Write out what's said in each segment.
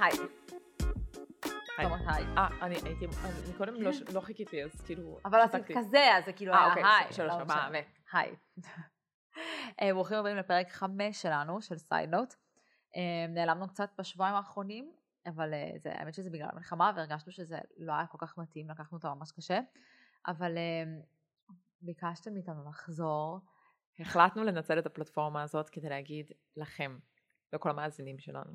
היי. אה, אני הייתי, אני קודם לא לא חיכיתי, אז כאילו... אבל עשית. כזה, אז זה כאילו אה, היה אוקיי, היי. שלוש, לא ארבע, משנה. ו- היי. אה, ברוכים הבאים לפרק חמש שלנו, של סייד נוט. נעלמנו קצת בשבועיים האחרונים, אבל אה, זה, האמת שזה בגלל המלחמה, והרגשנו שזה לא היה כל כך מתאים, לקחנו אותו ממש קשה. אבל אה, ביקשתם מאיתנו לחזור. החלטנו לנצל את הפלטפורמה הזאת כדי להגיד לכם, לכל המאזינים שלנו,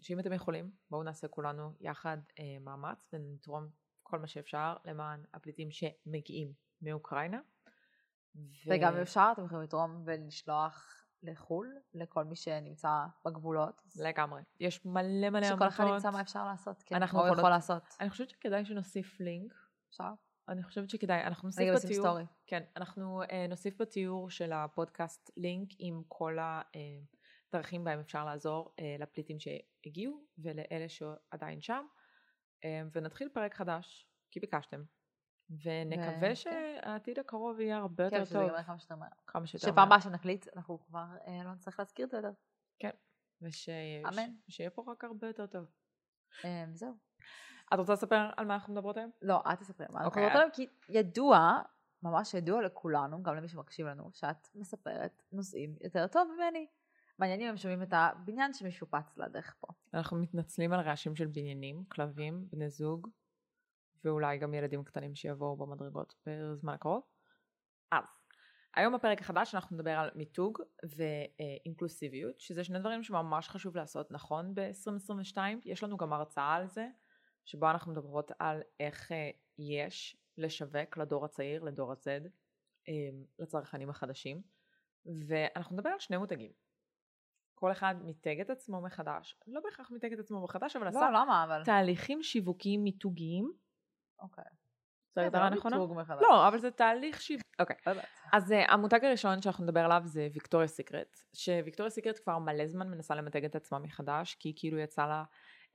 שאם אתם יכולים, בואו נעשה כולנו יחד אה, מאמץ ונתרום כל מה שאפשר למען הפליטים שמגיעים מאוקראינה. ו- וגם אם אפשר, אתם יכולים לתרום ולשלוח לחו"ל, לכל מי שנמצא בגבולות. לגמרי. יש מלא מלא שכל אחד עמותות. ימצא מה אפשר לעשות, כן, אנחנו יכולות- יכול לעשות. אני חושבת שכדאי שנוסיף לינק. אפשר? אני חושבת שכדאי, אנחנו נוסיף בתיאור. סטורי. כן, אנחנו אה, נוסיף בתיאור של הפודקאסט לינק עם כל הדרכים בהם אפשר לעזור אה, לפליטים שהגיעו ולאלה שעדיין שם, אה, ונתחיל פרק חדש, כי ביקשתם. ונקווה כן. שהעתיד הקרוב יהיה הרבה יותר כן, שזה טוב, ייגמר כמה שיותר מהר. כמה שיותר שפעם מהר. הבאה שנקליט, אנחנו כבר אה, לא נצטרך להזכיר את זה יותר. וש- אמן. ש- שיהיה פה רק הרבה יותר טוב. זהו. את רוצה לספר על מה אנחנו מדברות היום? לא, אל תספרי מה אנחנו אוקיי. מדברות עליהם, כי ידוע, ממש ידוע לכולנו, גם למי שמקשיב לנו, שאת מספרת נושאים יותר טוב ממני. מעניין אם הם שומעים את הבניין שמשופץ לדרך פה. אנחנו מתנצלים על רעשים של בניינים, כלבים, בני זוג, ואולי גם ילדים קטנים שיבואו במדרגות בזמן הקרוב. אז, היום בפרק החדש אנחנו נדבר על מיתוג ואינקלוסיביות, שזה שני דברים שממש חשוב לעשות נכון ב-2022. יש לנו גם הרצאה על זה, שבו אנחנו מדברות על איך אה, יש לשווק לדור הצעיר, לדור ה-Z, אה, לצרכנים החדשים, ואנחנו נדבר על שני מותגים. כל אחד מיתג את עצמו מחדש, לא בהכרח מיתג את עצמו מחדש, אבל עשה לא, למה, אבל... תהליכים שיווקיים מיתוגיים. אוקיי. זו הגדרה נכונה? מיתוג מחדש. לא, אבל זה תהליך שיווק. אוקיי. לא. אז uh, המותג הראשון שאנחנו נדבר עליו זה ויקטוריה סיקרט, שוויקטוריה סיקרט כבר מלא זמן מנסה למתג את עצמה מחדש, כי כאילו יצא לה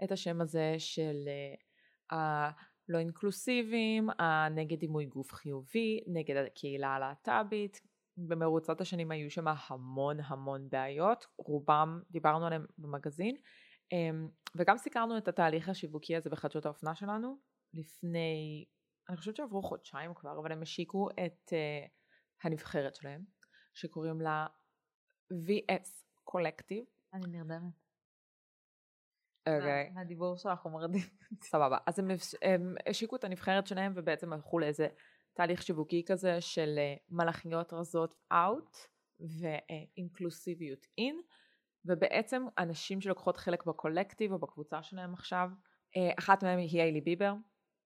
את השם הזה של uh, הלא אינקלוסיביים, הנגד דימוי גוף חיובי, נגד הקהילה הלהט"בית. במרוצת השנים היו שם המון המון בעיות, רובם דיברנו עליהם במגזין, um, וגם סיקרנו את התהליך השיווקי הזה בחדשות האופנה שלנו, לפני, אני חושבת שעברו חודשיים כבר, אבל הם השיקו את uh, הנבחרת שלהם, שקוראים לה VS Collective. אני נרדמת. אוקיי. מה- מהדיבור שלך הוא מרדים. סבבה. אז הם השיקו את הנבחרת שלהם ובעצם הלכו לאיזה תהליך שיווקי כזה של אה, מלאכיות רזות out ואינקלוסיביות in, ובעצם אנשים שלוקחות חלק בקולקטיב או בקבוצה שלהם עכשיו, אה, אחת מהם היא היילי ביבר,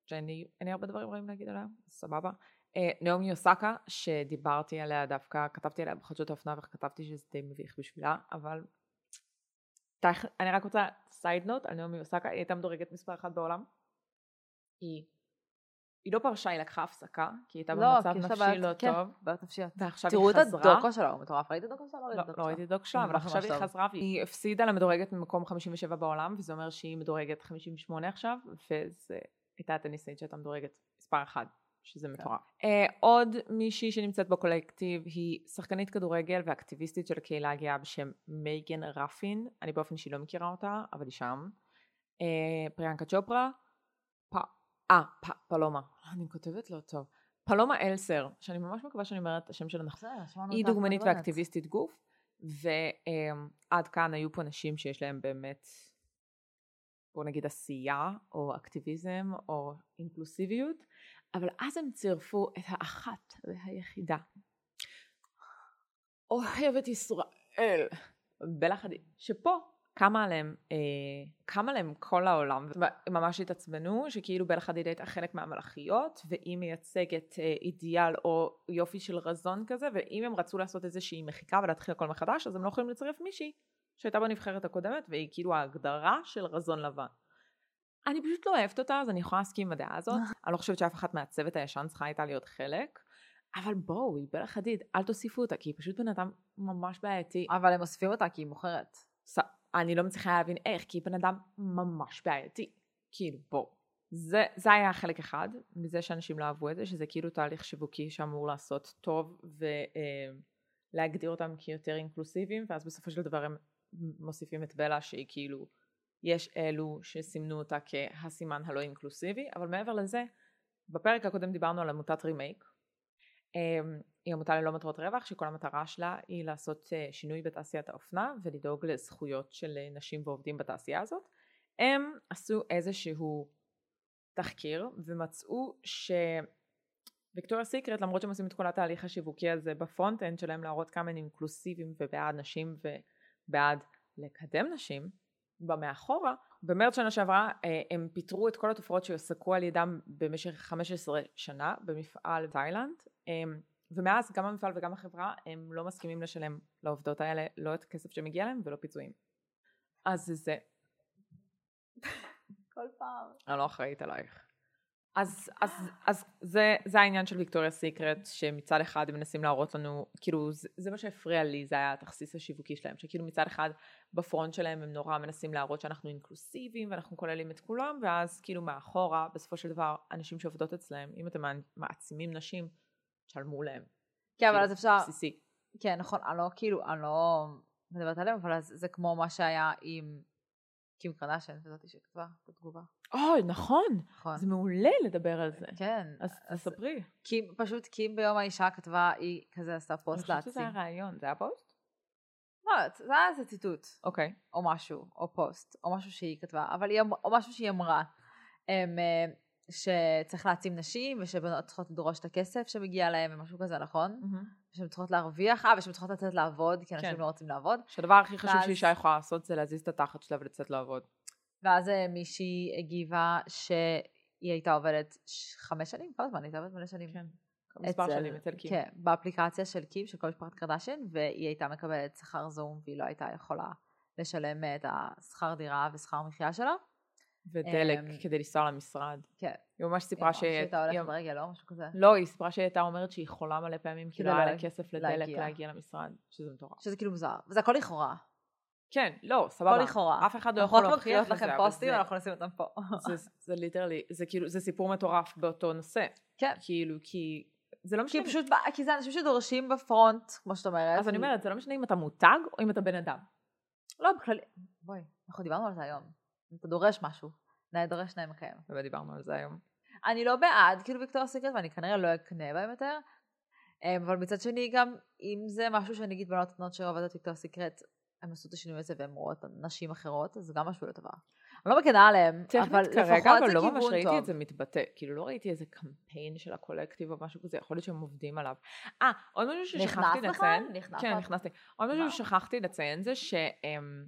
שאני, אין לי הרבה דברים רעים להגיד עליה, סבבה. אה, נעמי אוסקה, שדיברתי עליה דווקא, כתבתי עליה בחדשות האופנה וכתבתי שזה די מביך בשבילה, אבל אני רק רוצה סייד נוט על נעמי אוסקה, היא הייתה מדורגת מספר אחת בעולם. היא, היא לא פרשה, היא לקחה הפסקה, כי היא הייתה לא, במצב נפשי בעיות- לא כן, טוב, בעיות נפשיות. ועכשיו תראו היא את חזרה. הדוקו שלה, הוא מטורף. ראית את הדוקו שלה? לא, לא ראיתי דוק שלה, אבל ממש עכשיו היא. חזרה והיא הפסידה למדורגת ממקום 57 בעולם, וזה אומר שהיא מדורגת 58 עכשיו, וזה הייתה הטניסאית שהייתה מדורגת מספר אחת, שזה מטורף. Uh, עוד מישהי שנמצאת בקולקטיב היא שחקנית כדורגל ואקטיביסטית של הקהילה הגאה בשם מייגן רפין, אני באופן אישי לא מכירה אותה, אבל היא שם. Uh, פריאנקה צ'ופרה. אה, פ... פלומה, אני כותבת לא טוב. פלומה אלסר, שאני ממש מקווה שאני אומרת את השם שלה נכון. היא דוגמנית. ואקטיביסטית גוף, ועד כאן היו פה נשים שיש להן באמת, בוא נגיד עשייה, או אקטיביזם, או אינקלוסיביות, אבל אז הם צירפו את האחת והיחידה. אוהבת ישראל, בלה חדיד, שפה קמה עליהם, אה, קמה עליהם כל העולם, ממש התעצבנו שכאילו בלה חדיד הייתה חלק מהמלאכיות, והיא מייצגת אה, אידיאל או יופי של רזון כזה, ואם הם רצו לעשות איזושהי מחיקה ולהתחיל הכל מחדש, אז הם לא יכולים לצרף מישהי שהייתה בנבחרת הקודמת, והיא כאילו ההגדרה של רזון לבן. אני פשוט לא אוהבת אותה, אז אני יכולה להסכים עם הדעה הזאת. אני לא חושבת שאף אחת מהצוות הישן צריכה הייתה להיות חלק, אבל בואו, היא בלה חדיד, אל תוסיפו אותה, כי היא פשוט בן אדם ממש בעייתי. אבל הם אוספים אותה כי היא מוכרת. אני לא מצליחה להבין איך, כי היא בן אדם ממש בעייתי. כאילו, בואו. זה, זה היה חלק אחד, מזה שאנשים לא אהבו את זה, שזה כאילו תהליך שיווקי שאמור לעשות טוב ולהגדיר אותם כיותר אינקלוסיביים, ואז בסופו של דבר הם מוסיפים את בלה שהיא כאילו יש אלו שסימנו אותה כהסימן הלא אינקלוסיבי, אבל מעבר לזה, בפרק הקודם דיברנו על עמותת רימייק. אמ, היא עמותה ללא מטרות רווח שכל המטרה שלה היא לעשות אה, שינוי בתעשיית האופנה ולדאוג לזכויות של אה, נשים ועובדים בתעשייה הזאת. הם עשו איזשהו תחקיר ומצאו שוויקטוריה סיקרט למרות שהם עושים את כל התהליך השיווקי הזה ב front end שלהם להראות כמה הם אינקלוסיביים ובעד נשים ובעד לקדם נשים במאחורה במרץ שנה שעברה אה, הם פיטרו את כל התופעות שהועסקו על ידם במשך 15 שנה במפעל תאילנד ומאז גם המפעל וגם החברה הם לא מסכימים לשלם לעובדות האלה לא את הכסף שמגיע להם ולא פיצויים. אז זה... כל פעם. אני לא אחראית עלייך. אז, אז, אז זה, זה העניין של ויקטוריה סיקרט, שמצד אחד הם מנסים להראות לנו, כאילו זה, זה מה שהפריע לי, זה היה התכסיס השיווקי שלהם, שכאילו מצד אחד ב front שלהם הם נורא מנסים להראות שאנחנו אינקלוסיביים ואנחנו כוללים את כולם, ואז כאילו מאחורה, בסופו של דבר, אנשים שעובדות אצלהם, אם אתם מעצימים נשים, תשלמו להם. כן, אבל כאילו, אז אפשר... בסיסי. כן, נכון, אני לא כאילו, אני לא מדברת עליהם, אבל אז זה כמו מה שהיה עם קים קרדשן, וזאתי שכתבה את התגובה. אוי, נכון. נכון. זה מעולה לדבר על זה. כן. אז תספרי. קים, פשוט קים ביום האישה כתבה, היא כזה עשתה אני פוסט חושבת שזה. היה רעיון, זה היה פוסט? לא, זה היה איזה ציטוט, אוקיי. או משהו, או פוסט, או משהו שהיא כתבה, אבל היא, אמ- או משהו שהיא אמרה, הם, אה, שצריך להעצים נשים, ושבנות צריכות לדרוש את הכסף שמגיע להם, ומשהו כזה, נכון? שהן צריכות להרוויח, אה, ושהן צריכות לצאת לעבוד, כי אנשים כן. לא רוצים לעבוד. שהדבר הכי חשוב ואז- שאישה יכולה לעשות זה להזיז את התחת שלה ולצאת לעבוד. ואז אה, מישהי הגיבה שהיא הייתה עובדת חמש שנים, כמה זמן? היא הייתה עובדת מלא שנים. כן. מספר שנים אצל קים. כן, באפליקציה של קים, של כל משפחת קרדשן, והיא הייתה מקבלת שכר זעום, והיא לא הייתה יכולה לשלם אה, את השכר דירה ושכר מחיה שלה. ודלק אמ, כדי לנסוע למשרד. כן. היא ממש סיפרה ש... היא הייתה הולכת ברגל, לא? משהו כזה. לא, היא סיפרה שהיא הייתה אומרת שהיא חולה מלא פעמים, כי לא היה לה כסף לדלק להגיע. להגיע למשרד, שזה מטורף. שזה כאילו מוזר. וזה הכל לכאורה. כן, לא, סבבה. הכל לכאורה. אף אחד לא יכול להוכיח את זה, לכם פוסטים, זה- אנחנו נשים אותם פה. זה- זה literally, זה כאילו, זה סיפור מטורף באותו נושא. כן. כאילו, כי זה לא כי משנה. פשוט, בא- כי זה אנשים שדורשים ב front, כמו שאת אומרת. אז אני אומרת, זה לא משנה אם אתה מותג או אם אתה בן אדם. לא, בכללי, בואי, אנחנו דיברנו על זה היום. אתה דורש משהו, נאה דורש נאה מקיים. באמת דיברנו על זה היום. אני לא בעד, כאילו ויקטוריה סיקרט, ואני כנראה לא אקנה בהם יותר. אמ, אבל מצד שני גם, אם זה משהו שנגיד בנות בנות שעובדת ויקטוריה סיקרט, הם עשו את השינוי הזה והם רואות נשים אחרות, אז זה גם משהו לטובה. אני לא מגנה עליהם, אבל טכנית כרגע, לפחות אבל זה לא ממש כיוון ראיתי את טוב. זה מתבטא. כאילו, לא ראיתי איזה קמפיין של הקולקטיב או משהו כזה, יכול להיות שהם עובדים עליו. אה, עוד משהו ששכחתי נכנס לציין. נכנס כן, לך? נכנסתי. עוד משהו. ששכחתי לציין זה שהם...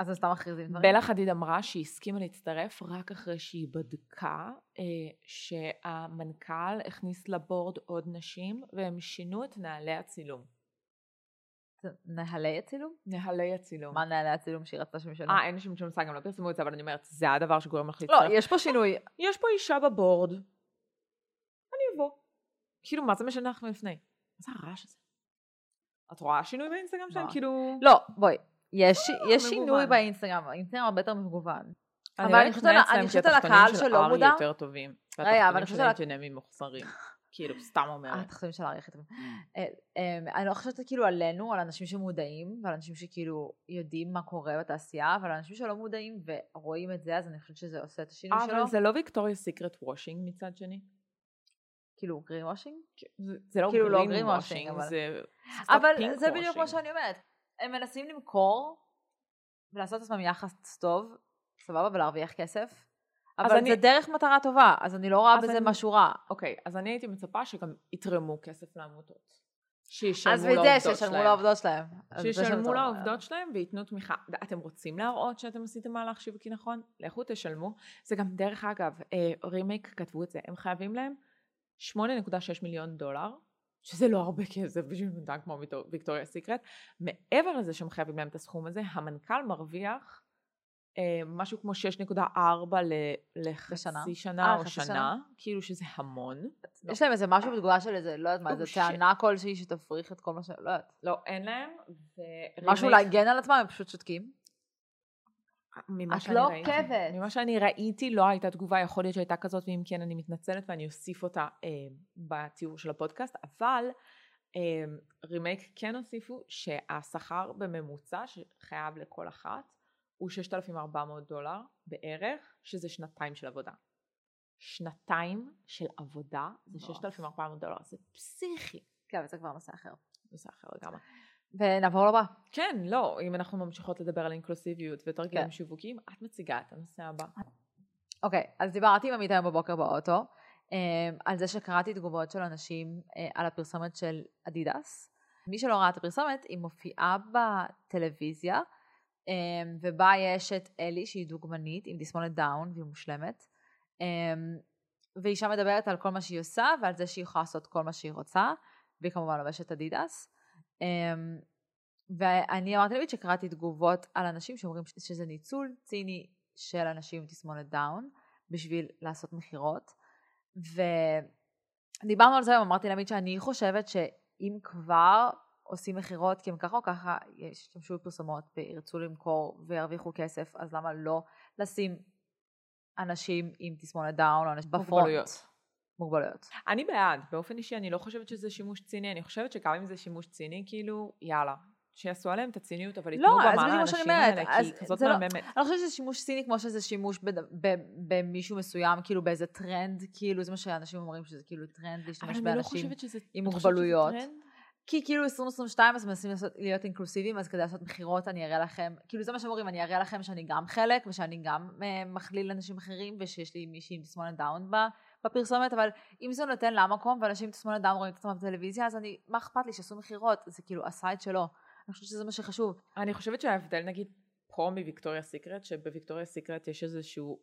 אז הם סתם מכריזים דברים. בלה חדיד אמרה שהיא הסכימה להצטרף רק אחרי שהיא בדקה אה, שהמנכ"ל הכניס לבורד עוד נשים והם שינו את נהלי הצילום. נהלי הצילום? נהלי הצילום. מה נהלי הצילום שהיא רצתה שהם ישנו? אה, אין שום מושג, הם לא פרסמו את זה, אבל אני אומרת, זה הדבר שגורם לך לא, להצטרף. יש פה שינוי. יש פה אישה בבורד, אני אבוא. כאילו, מה זה משנה לך מלפני? מה זה הרעש הזה? את רואה שינוי באינסטגרם שלהם? מה? כאילו... לא, בואי. יש יש מגוון. שינוי באינסטגרם, האינסטגרם הרבה יותר מגוון. אבל אני אני לא חושבת על- חושבת כי על התחתונים הקהל של שלא ארי מודע. יותר טובים. רגע, אבל אני והתחתונים חושבת של על- אנג'נמים מוחזרים. כאילו, סתם אה, אומרת. התחתונים של Aerie טובים. אה, אה, אני לא חושבת כאילו עלינו, על אנשים שמודעים, ועל אנשים שכאילו יודעים מה קורה בתעשייה, אבל אנשים שלא מודעים ורואים את זה, אז אני חושבת שזה עושה את השינוי שלו. אבל זה לא ויקטוריה סיקרט washing מצד שני. כאילו green washing? זה- לא כאילו לא green green washing, washing, אבל- זה... בדיוק מה. שאני אומרת. הם מנסים למכור ולעשות לעצמם יחס טוב, סבבה, ולהרוויח כסף. אז אבל אני- זה דרך מטרה טובה, אז אני לא רואה אז בזה אני- משהו רע. אוקיי, אז אני הייתי מצפה שגם יתרמו כסף לעמותות. שישלמו אז לעובדות בזה שלהם. שישלמו לעובדות שלהם. אז בזה שישלמו לעובדות שלהם וייתנו תמיכה. אתם רוצים להראות שאתם עשיתם מהלך שיווקי נכון? לכו תשלמו. זה גם, דרך אגב, אה, רימייק כתבו את זה, הם חייבים להם 8.6 מיליון דולר, שזה לא הרבה כסף בשביל מותג כמו ויקטוריה סיקרט. מעבר לזה שהם חייבים להם את הסכום הזה, המנכ"ל מרוויח אה, משהו כמו 6.4 ל- לחצי בשנה? שנה אה, או שנה, שנה? כאילו שזה המון. יש להם איזה משהו בתגובה של איזה, לא יודעת מה, Oh, איזה shit. טענה כלשהי שתפריך את כל מה ש... לא יודעת. לא, אין להם. משהו להגן על עצמם, הם פשוט שותקים. ממה את שאני לא ראיתי, עוקבת. ממה שאני ראיתי לא הייתה תגובה, יכול להיות שהייתה כזאת, ואם כן אני מתנצלת ואני אוסיף אותה אה, בתיאור של הפודקאסט, אבל אה, רימייק כן הוסיפו שהשכר בממוצע שחייב לכל אחת הוא 6,400 דולר בערך, שזה שנתיים של עבודה. שנתיים של עבודה זה מטורף. 6,400 דולר, זה פסיכי. כן, וזה כבר נושא אחר. נושא אחר לגמרי. ונעבור לבא. כן, לא, אם אנחנו ממשיכות לדבר על אינקלוסיביות ותרגילים כן. שיווקיים, את מציגה את הנושא הבא. אוקיי, אז דיברתי עם עמית היום בבוקר באוטו, אה, על זה שקראתי תגובות של אנשים אה, על הפרסומת של אדידס. מי שלא ראה את הפרסומת, היא מופיעה בטלוויזיה, אה, ובה יש את אלי שהיא דוגמנית עם תסמונת דאון והיא מושלמת. והיא שם מדברת על כל מה שהיא עושה ועל זה שהיא יכולה לעשות כל מה שהיא רוצה, והיא כמובן לובשת אדידס. ואני אמרתי לעמית שקראתי תגובות על אנשים שאומרים שזה ניצול ציני של אנשים עם תסמונת דאון בשביל לעשות מכירות. ודיברנו על זה היום, אמרתי לעמית שאני חושבת שאם כבר עושים מכירות, כי הם ככה או ככה ישתמשו בפרסומות וירצו למכור וירוויחו כסף, אז למה לא לשים אנשים עם תסמונת דאון או אנשים בפרונט? מוגבלויות. מוגבלויות. אני בעד, באופן אישי אני לא חושבת שזה שימוש ציני, אני חושבת שגם אם זה שימוש ציני, כאילו, יאללה, שיעשו עליהם את הציניות, אבל ייתנו לא, אז במה לאנשים האלה, כי היא כזאת לא- מהממת. אני לא חושבת שזה שימוש ציני כמו שזה שימוש במישהו מסוים, כאילו באיזה טרנד, כאילו זה מה שאנשים אומרים שזה כאילו טרנד להשתמש לא באנשים. עם מוגבלויות. כי כאילו 2022 אז מנסים לעשות, להיות אינקלוסיביים, אז כדי לעשות מכירות אני אראה לכם, כאילו זה מה שאומרים, אני אראה לכם שאני גם חלק, ושאני גם uh, מכליל אנשים אחרים, ושיש לי מישהי עם תסמונת דאון בפרסומת, אבל אם זה נותן לה מקום, ואנשים עם תסמונת דאון רואים את עצמם בטלוויזיה, אז אני, מה אכפת לי שיעשו מכירות, זה כאילו ה side שלו. אני חושבת שזה מה שחשוב. אני חושבת שההבדל נגיד פה מוויקטוריה סיקרט, שבוויקטוריה סיקרט יש איזשהו,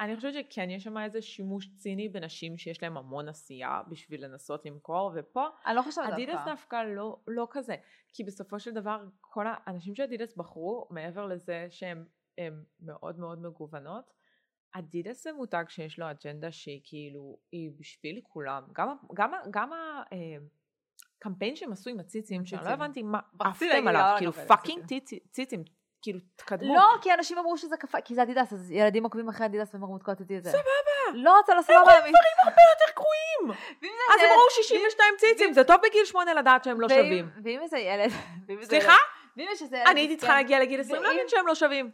אני חושבת שכן יש שם איזה שימוש ציני בנשים שיש להם המון עשייה בשביל לנסות למכור, ופה אני לא חושבת אדידס דווקא. דווקא לא, לא כזה, כי בסופו של דבר כל האנשים שאדידס בחרו, מעבר לזה שהן הן מאוד מאוד מגוונות, אדידס זה מותג שיש לו אג'נדה שהיא כאילו, היא בשביל כולם. גם, גם, גם הקמפיין שהם עשו עם הציצים, שאני לא. הבנתי מה עפתם עליו, למה כאילו לקבל fucking ציצים? ציצים, כאילו תקדמו. לא, כי אנשים אמרו שזה כפה, כי זה אדידס, אז ילדים עוקבים אחרי אדידס והם אמרו את זה. סבבה. לא, זה לא סבבה. רואים אני- דברים הרבה יותר גרועים. אז הם ראו 62 ציצים, זה טוב בגיל 8 לדעת שהם לא שווים. ואם איזה ילד... סליחה? ואם יש איזה ילד אני הייתי צריכה להגיע לגיל 20 ואם- להבין שהם לא שווים.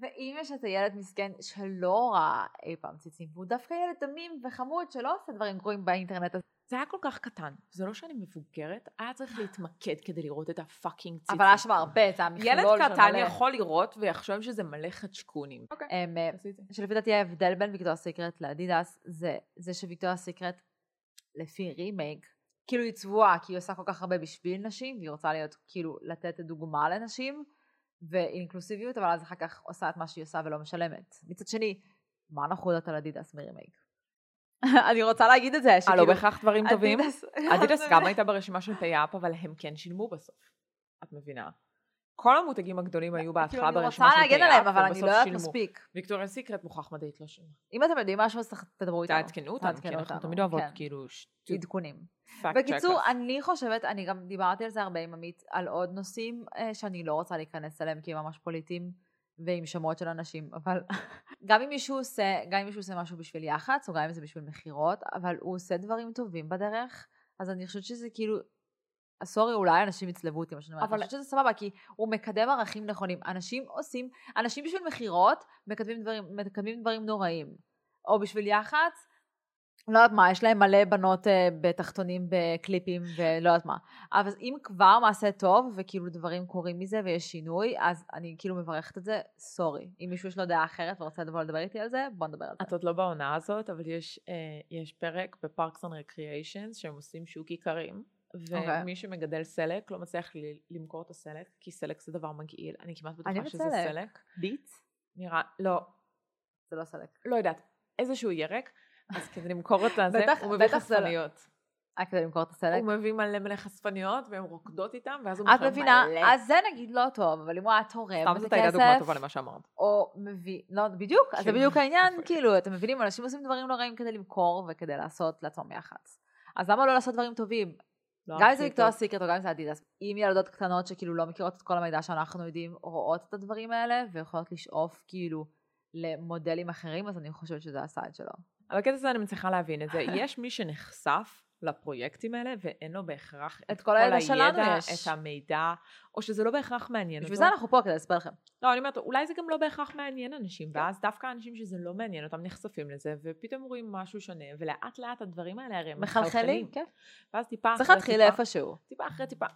ואם יש איזה ילד מסכן שלא ראה אי פעם ציצים, והוא דווקא ילד תמים וחמוד שלא עושה דברים גרועים באינטרנט, אז... זה היה כל כך קטן, זה לא שאני מבוגרת, היה צריך להתמקד כדי לראות את ה fucking ציצים. אבל היה שם הרבה, זה המכלול ילד של קטן מלא. יכול לראות ויחשוב שזה מלא חדשקונים. אוקיי, אמ, אה. שלפי דעתי ההבדל בין ויקטוריה סיקרט לאדידס, זה, זה שוויקטוריה סיקרט, לפי רימייק, כאילו היא צבועה, כי היא עושה כל כך הרבה בשביל נשים, והיא רוצה להיות, כאילו, לתת דוגמה לנשים, ואינקלוסיביות, אבל אז אחר כך עושה את מה שהיא עושה ולא משלמת. מצד שני, מה אנחנו יודעות על אדידס מרימייק? אני רוצה להגיד את זה, אה, לא שכאילו... בהכרח דברים טובים. אדידס- גם הייתה ברשימה של Pay Up, אבל הם כן שילמו בסוף. את מבינה? כל המותגים הגדולים היו כאילו, בהתחלה אני ברשימה רוצה של להגן פי-אפ, עליהם, אבל אני ובסוף לא יודעת שילמו. מספיק. ויקטוריה סיקרט מוכח מדעית לא שילמה. אם אתם יודעים משהו, אז תדברו איתנו. תעדכנו אותנו, כי תעדכנו אנחנו תמיד אוהבות כן. כאילו. עדכונים. בקיצור. אני חושבת, אני גם דיברתי על זה הרבה עם עמית, על עוד נושאים אה, שאני לא רוצה להיכנס אליהם כי הם ממש פוליטיים ועם שמות של אנשים, אבל גם אם מישהו עושה, גם אם מישהו עושה משהו בשביל יח"צ, או גם אם זה בשביל מכירות, אבל הוא עושה דברים טובים בדרך, אז אני חושבת שזה כאילו, סורי, אולי אנשים יצלבו אותי, מה שאני אומרת, אבל- אני חושבת שזה סבבה, כי הוא מקדם ערכים נכונים. אנשים עושים, אנשים בשביל מכירות מקדמים דברים, מקדמים דברים נוראים. או בשביל יח"צ, לא יודעת מה, יש להם מלא בנות אה, בתחתונים בקליפים ולא יודעת מה. אבל אם כבר מעשה טוב, וכאילו דברים קורים מזה ויש שינוי, אז אני כאילו מברכת את זה, סורי. אם מישהו יש לו דעה אחרת ורוצה לבוא לדבר איתי על זה, בוא נדבר על זה. את עוד לא בעונה הזאת, אבל יש, אה, יש פרק ב Parks and Recreations שהם עושים שוק איכרים, אוקיי. ומי שמגדל סלק לא מצליח ל- למכור את הסלק, כי סלק זה דבר מגעיל, אני כמעט אני בטוחה שזה בסלק. סלק. Beet? נראה, לא, זה לא סלק. לא יודעת, איזשהו ירק, אז כדי למכור את הזה, הוא מביא לא- חשפניות. אה, כדי למכור את הסלק? הוא מביא מלא מלא חשפניות, והן רוקדות איתם, ואז הוא את מוכר מבינה, מלא. אז זה נגיד לא טוב, אבל אם הוא היה תורם סתם זאת הייתה דוגמה טובה למה שאמרת. או מביא, לא, בדיוק, אז זה כאילו, בדיוק העניין, כאילו, אתם מבינים, אנשים עושים דברים לא רעים כדי למכור וכדי לעשות לעצמם יח"צ. אז למה לא לעשות דברים טובים? לא גם אם זה טוב. סיקרט או גם אם זה אדידס. אם ילדות קטנות שכאילו לא מכירות את כל המידע שאנחנו יודעים, רואות את הדברים האלה, ויכולות לשאוף כאילו למודלים אחרים, אז אני חושבת שזה הסייד שלו. אבל בקטע הזה אני מצליחה להבין את זה. יש מי שנחשף לפרויקטים האלה, ואין לו בהכרח את כל הידע הידע. את המידע, או שזה לא בהכרח מעניין בשביל אותו. זה אנחנו פה כדי לספר לכם. לא, אני אומרת, אולי זה גם לא בהכרח מעניין אנשים, כן. ואז דווקא האנשים שזה לא מעניין אותם נחשפים לזה, ופתאום רואים משהו שונה, ולאט לאט הדברים האלה הרי הם מחלחלים, כן. ואז טיפה צריך אחרי להתחיל טיפה, איפשהו. טיפה אחרי טיפה,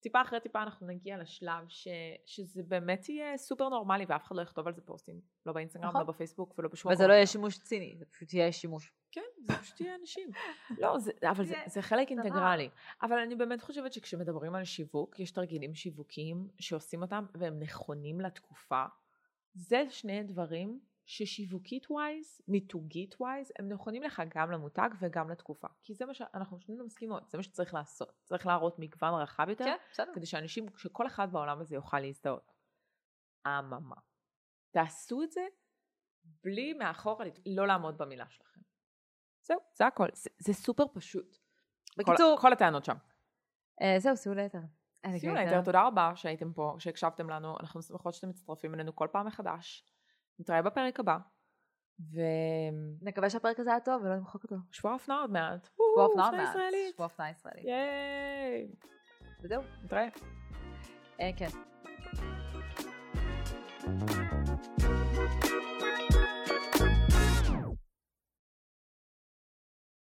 טיפה אחרי טיפה אנחנו נגיע לשלב ש, שזה באמת יהיה סופר נורמלי, ואף אחד לא יכתוב על זה פוסטים, לא באינסטגרם, נכון. לא בפייסבוק ולא בשום וזה לא יהיה. שימוש ציני, זה פשוט יהיה שימוש. כן, זה פשוט יהיה אנשים. לא, זה, אבל זה, זה חלק. אינטגרלי. אבל אני באמת חושבת שכשמדברים על שיווק, יש תרגילים שיווקיים שעושים אותם והם נכונים לתקופה. זה שני דברים ששיווקית ווייז, מיתוגית ווייז, הם נכונים לך גם למותג וגם לתקופה. כי זה מה שאנחנו שנינו מסכימות, זה מה שצריך לעשות. צריך להראות מגוון רחב יותר, כן, בסדר. כדי שאנשים, שכל אחד בעולם הזה יוכל להזדהות. אממה. תעשו את זה בלי מאחורה לא לעמוד במילה שלכם. זהו, זה הכל. זה, זה סופר פשוט. בקיצור, כל, כל הטענות שם. אה, זהו, שימו ליתר. שימו ליתר, תודה רבה שהייתם פה, שהקשבתם לנו. אנחנו שמחות שאתם מצטרפים אלינו כל פעם מחדש. נתראה בפרק הבא. נקווה שהפרק הזה היה טוב ולא נמחוק אותו. ושבוע אופנה עוד מעט. שבוע אופנה עוד מעט. שבוע אופנה ישראלית. ייי. וזהו. נתראה. אה, כן.